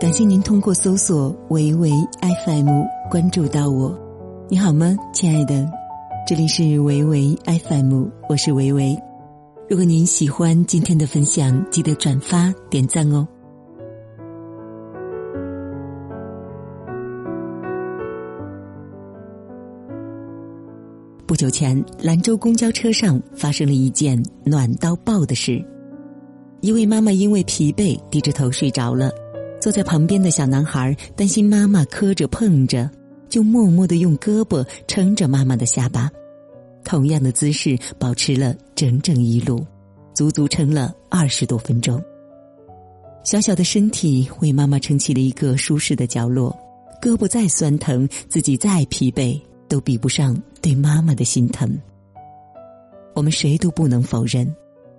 感谢您通过搜索“维维 FM” 关注到我。你好吗，亲爱的？这里是维维 FM，我是维维。如果您喜欢今天的分享，记得转发点赞哦。不久前，兰州公交车上发生了一件暖到爆的事。一位妈妈因为疲惫，低着头睡着了。坐在旁边的小男孩担心妈妈磕着碰着，就默默的用胳膊撑着妈妈的下巴，同样的姿势保持了整整一路，足足撑了二十多分钟。小小的身体为妈妈撑起了一个舒适的角落，胳膊再酸疼，自己再疲惫，都比不上对妈妈的心疼。我们谁都不能否认，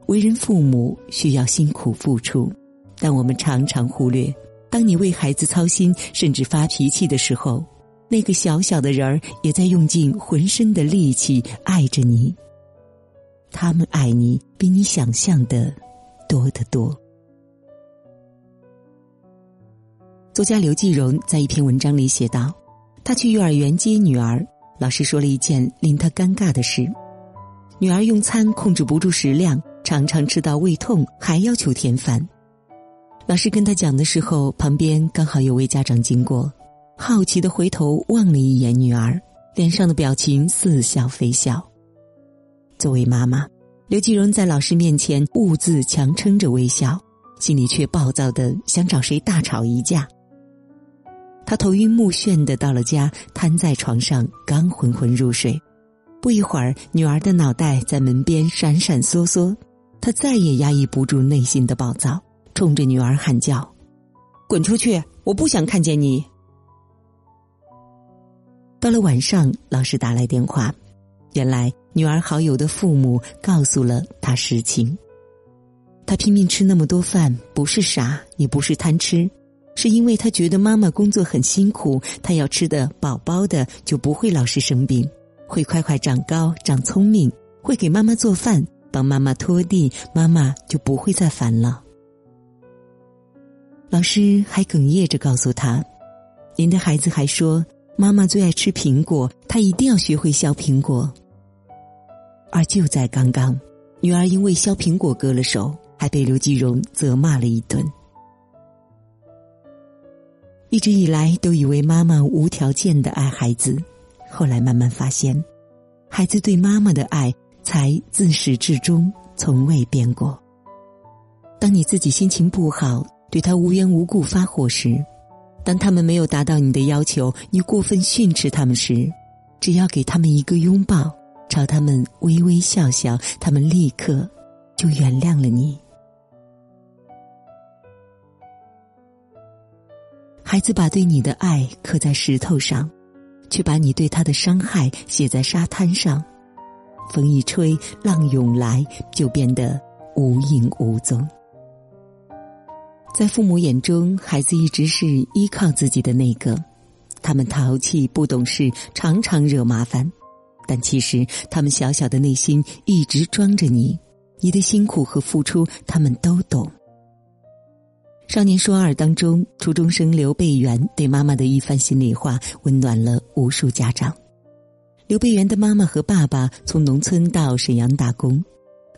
为人父母需要辛苦付出，但我们常常忽略。当你为孩子操心，甚至发脾气的时候，那个小小的人儿也在用尽浑身的力气爱着你。他们爱你比你想象的多得多。作家刘继荣在一篇文章里写道：“他去幼儿园接女儿，老师说了一件令他尴尬的事：女儿用餐控制不住食量，常常吃到胃痛，还要求添饭。”老师跟他讲的时候，旁边刚好有位家长经过，好奇的回头望了一眼女儿，脸上的表情似笑非笑。作为妈妈，刘继荣在老师面前兀自强撑着微笑，心里却暴躁的想找谁大吵一架。他头晕目眩的到了家，瘫在床上，刚昏昏入睡。不一会儿，女儿的脑袋在门边闪闪烁烁，他再也压抑不住内心的暴躁。冲着女儿喊叫：“滚出去！我不想看见你。”到了晚上，老师打来电话，原来女儿好友的父母告诉了他实情。他拼命吃那么多饭，不是傻，也不是贪吃，是因为他觉得妈妈工作很辛苦，他要吃的饱饱的，就不会老是生病，会快快长高、长聪明，会给妈妈做饭，帮妈妈拖地，妈妈就不会再烦了。老师还哽咽着告诉他：“您的孩子还说，妈妈最爱吃苹果，他一定要学会削苹果。”而就在刚刚，女儿因为削苹果割了手，还被刘继荣责骂了一顿。一直以来都以为妈妈无条件的爱孩子，后来慢慢发现，孩子对妈妈的爱才自始至终从未变过。当你自己心情不好，对他无缘无故发火时，当他们没有达到你的要求，你过分训斥他们时，只要给他们一个拥抱，朝他们微微笑笑，他们立刻就原谅了你。孩子把对你的爱刻在石头上，却把你对他的伤害写在沙滩上，风一吹，浪涌来，就变得无影无踪。在父母眼中，孩子一直是依靠自己的那个。他们淘气、不懂事，常常惹麻烦。但其实，他们小小的内心一直装着你。你的辛苦和付出，他们都懂。《少年说二》当中，初中生刘贝元对妈妈的一番心里话，温暖了无数家长。刘贝元的妈妈和爸爸从农村到沈阳打工，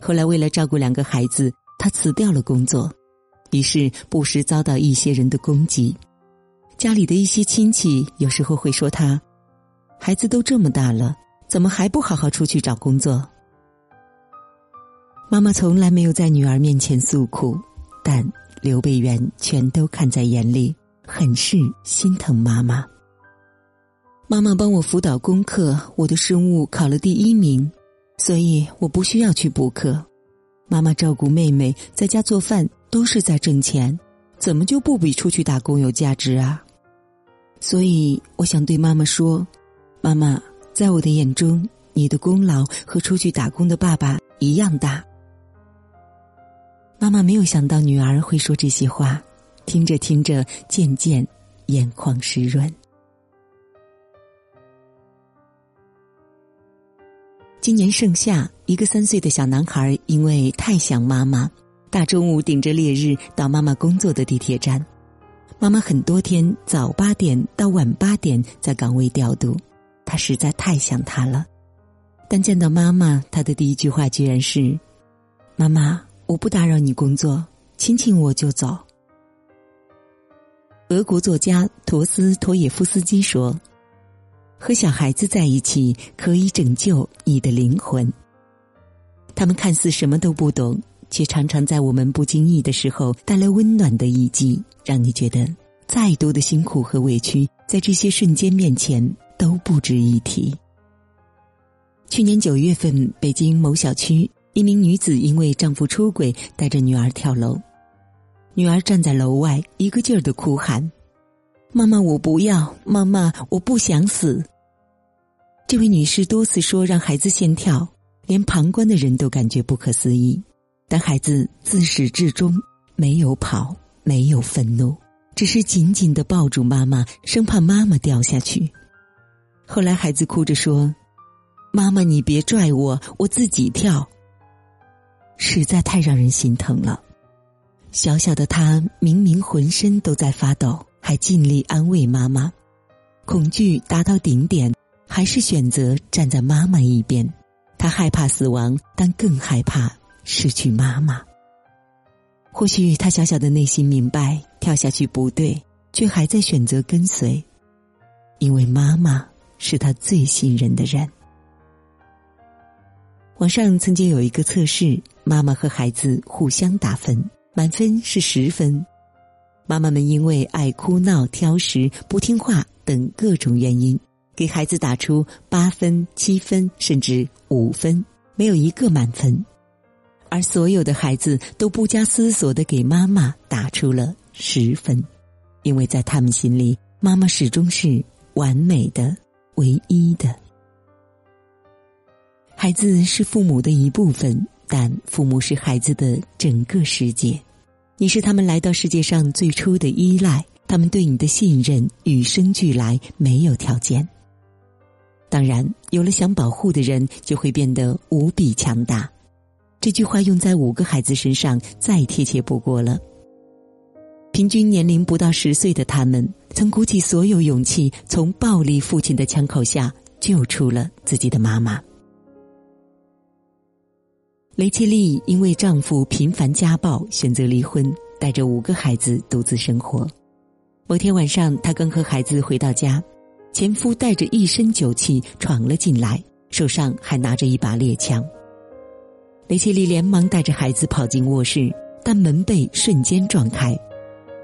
后来为了照顾两个孩子，他辞掉了工作。于是不时遭到一些人的攻击，家里的一些亲戚有时候会说他：“孩子都这么大了，怎么还不好好出去找工作？”妈妈从来没有在女儿面前诉苦，但刘备元全都看在眼里，很是心疼妈妈。妈妈帮我辅导功课，我的生物考了第一名，所以我不需要去补课。妈妈照顾妹妹，在家做饭。都是在挣钱，怎么就不比出去打工有价值啊？所以我想对妈妈说：“妈妈，在我的眼中，你的功劳和出去打工的爸爸一样大。”妈妈没有想到女儿会说这些话，听着听着，渐渐眼眶湿润。今年盛夏，一个三岁的小男孩因为太想妈妈。大中午顶着烈日到妈妈工作的地铁站，妈妈很多天早八点到晚八点在岗位调度，他实在太想他了。但见到妈妈，他的第一句话居然是：“妈妈，我不打扰你工作，亲亲我就走。”俄国作家陀思妥耶夫斯基说：“和小孩子在一起可以拯救你的灵魂。他们看似什么都不懂。”却常常在我们不经意的时候带来温暖的一击，让你觉得再多的辛苦和委屈，在这些瞬间面前都不值一提。去年九月份，北京某小区，一名女子因为丈夫出轨，带着女儿跳楼，女儿站在楼外，一个劲儿的哭喊：“妈妈，我不要！妈妈，我不想死！”这位女士多次说让孩子先跳，连旁观的人都感觉不可思议。但孩子自始至终没有跑，没有愤怒，只是紧紧的抱住妈妈，生怕妈妈掉下去。后来孩子哭着说：“妈妈，你别拽我，我自己跳。”实在太让人心疼了。小小的他明明浑身都在发抖，还尽力安慰妈妈。恐惧达到顶点，还是选择站在妈妈一边。他害怕死亡，但更害怕。失去妈妈，或许他小小的内心明白跳下去不对，却还在选择跟随，因为妈妈是他最信任的人。网上曾经有一个测试，妈妈和孩子互相打分，满分是十分，妈妈们因为爱哭闹、挑食、不听话等各种原因，给孩子打出八分、七分，甚至五分，没有一个满分。而所有的孩子都不加思索的给妈妈打出了十分，因为在他们心里，妈妈始终是完美的、唯一的。孩子是父母的一部分，但父母是孩子的整个世界。你是他们来到世界上最初的依赖，他们对你的信任与生俱来，没有条件。当然，有了想保护的人，就会变得无比强大。这句话用在五个孩子身上再贴切不过了。平均年龄不到十岁的他们，曾鼓起所有勇气，从暴力父亲的枪口下救出了自己的妈妈。雷切利因为丈夫频繁家暴，选择离婚，带着五个孩子独自生活。某天晚上，她刚和孩子回到家，前夫带着一身酒气闯了进来，手上还拿着一把猎枪。雷切利连忙带着孩子跑进卧室，但门被瞬间撞开，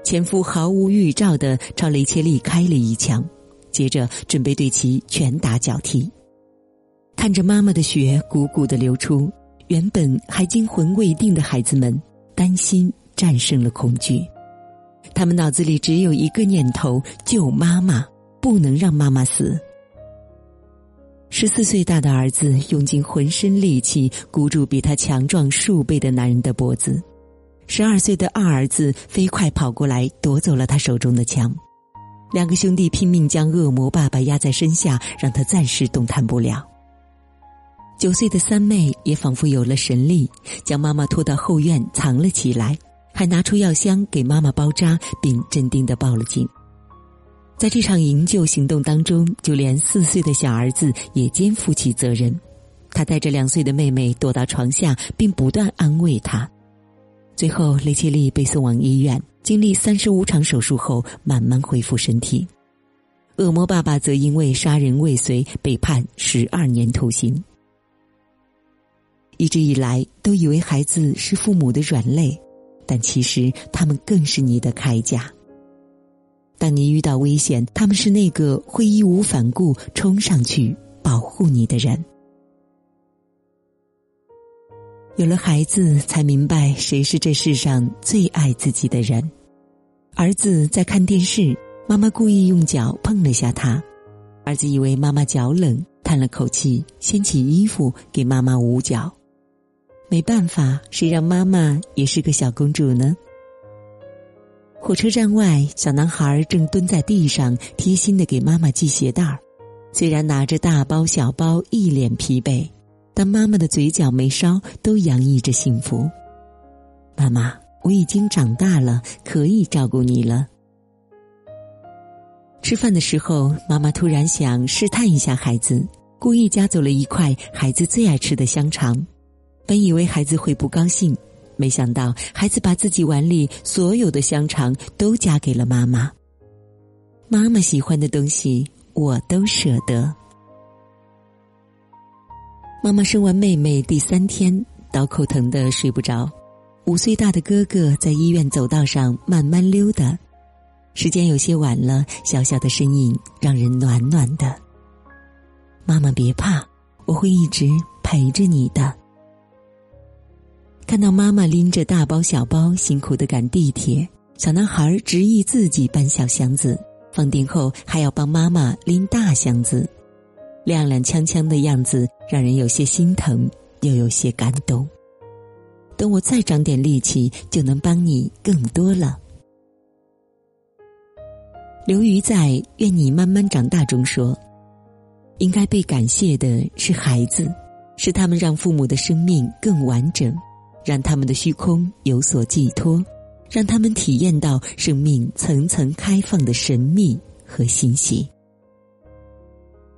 前夫毫无预兆的朝雷切利开了一枪，接着准备对其拳打脚踢。看着妈妈的血汩汩的流出，原本还惊魂未定的孩子们担心战胜了恐惧，他们脑子里只有一个念头：救妈妈，不能让妈妈死。十四岁大的儿子用尽浑身力气箍住比他强壮数倍的男人的脖子，十二岁的二儿子飞快跑过来夺走了他手中的枪，两个兄弟拼命将恶魔爸爸压在身下，让他暂时动弹不了。九岁的三妹也仿佛有了神力，将妈妈拖到后院藏了起来，还拿出药箱给妈妈包扎，并镇定的报了警。在这场营救行动当中，就连四岁的小儿子也肩负起责任。他带着两岁的妹妹躲到床下，并不断安慰她。最后，雷切利被送往医院，经历三十五场手术后，慢慢恢复身体。恶魔爸爸则因为杀人未遂被判十二年徒刑。一直以来，都以为孩子是父母的软肋，但其实他们更是你的铠甲。当你遇到危险，他们是那个会义无反顾冲上去保护你的人。有了孩子，才明白谁是这世上最爱自己的人。儿子在看电视，妈妈故意用脚碰了下他，儿子以为妈妈脚冷，叹了口气，掀起衣服给妈妈捂脚。没办法，谁让妈妈也是个小公主呢？火车站外，小男孩正蹲在地上，贴心的给妈妈系鞋带儿。虽然拿着大包小包，一脸疲惫，但妈妈的嘴角眉梢都洋溢着幸福。妈妈，我已经长大了，可以照顾你了。吃饭的时候，妈妈突然想试探一下孩子，故意夹走了一块孩子最爱吃的香肠。本以为孩子会不高兴，没想到孩子把自己碗里所有的香肠都夹给了妈妈。妈妈喜欢的东西，我都舍得。妈妈生完妹妹第三天，刀口疼的睡不着。五岁大的哥哥在医院走道上慢慢溜达，时间有些晚了，小小的身影让人暖暖的。妈妈别怕，我会一直陪着你的。看到妈妈拎着大包小包辛苦的赶地铁，小男孩执意自己搬小箱子，放电后还要帮妈妈拎大箱子。踉踉跄跄的样子让人有些心疼，又有些感动。等我再长点力气，就能帮你更多了。刘瑜在《愿你慢慢长大》中说：“应该被感谢的是孩子，是他们让父母的生命更完整，让他们的虚空有所寄托，让他们体验到生命层层开放的神秘和欣喜。”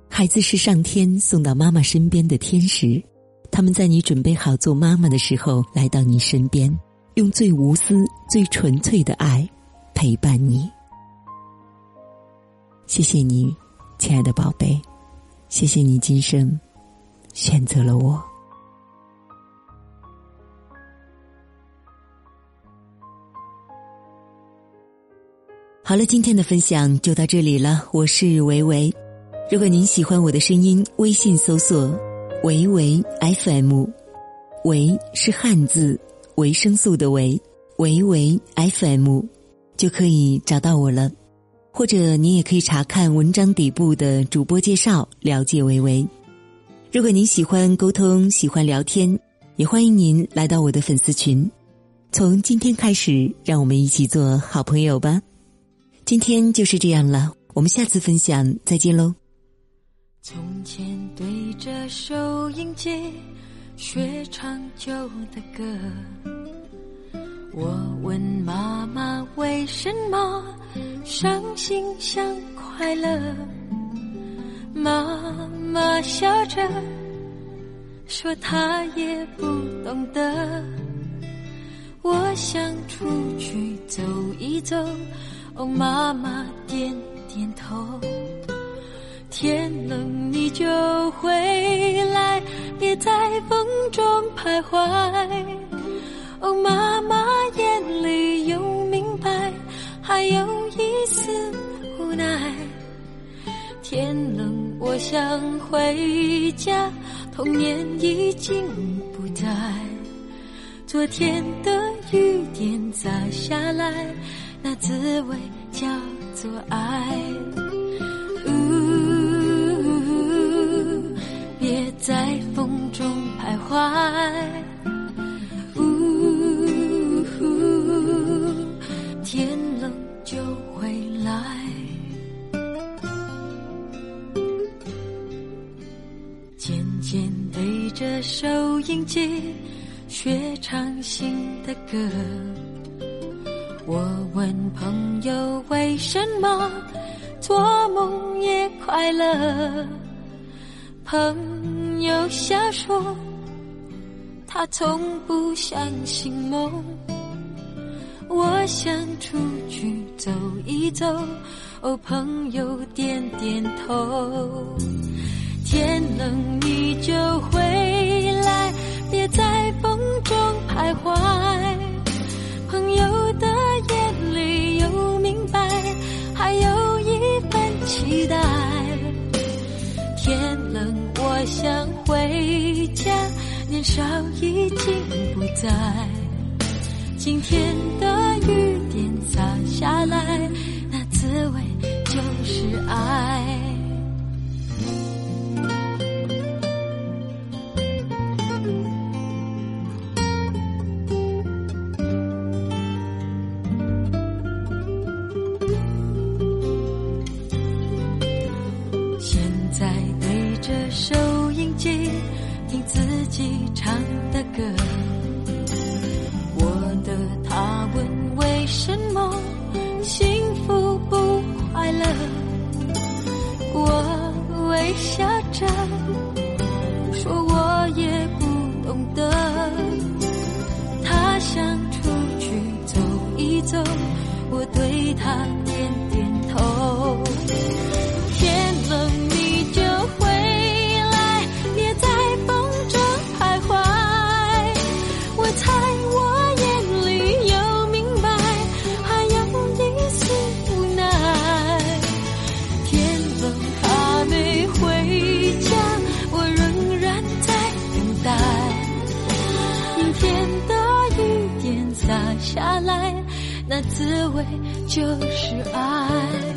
孩子是上天送到妈妈身边的天使，他们在你准备好做妈妈的时候来到你身边，用最无私、最纯粹的爱陪伴你。谢谢你，亲爱的宝贝，谢谢你今生选择了我。好了，今天的分享就到这里了，我是维维。如果您喜欢我的声音，微信搜索“维维 FM”，维是汉字维生素的维，维维 FM 就可以找到我了。或者您也可以查看文章底部的主播介绍，了解维维。如果您喜欢沟通，喜欢聊天，也欢迎您来到我的粉丝群。从今天开始，让我们一起做好朋友吧。今天就是这样了，我们下次分享再见喽。从前对着收音机学唱旧的歌，我问妈妈为什么伤心像快乐，妈妈笑着说她也不懂得。我想出去走一走，哦，妈妈点点头。天冷你就回来，别在风中徘徊。哦，妈妈眼里有明白，还有一丝无奈。天冷我想回家，童年已经不在。昨天的雨点洒下来，那滋味叫做爱。呜，别在风中徘徊，呜，天冷就回来。渐渐对着收音机学唱新的歌，我问朋友为什么做梦也快乐，朋。友笑说，他从不相信梦。我想出去走一走，哦，朋友点点头。天冷你就回来，别在风中徘徊。笑已经不在。今天的雨点洒下来，那滋味就是爱。走，我对他点点头。天冷你就回来，别在风中徘徊。我猜我眼里有明白，还有一丝无奈。天冷还没回家，我仍然在等待。阴天的雨点洒下来，那滋味就是爱。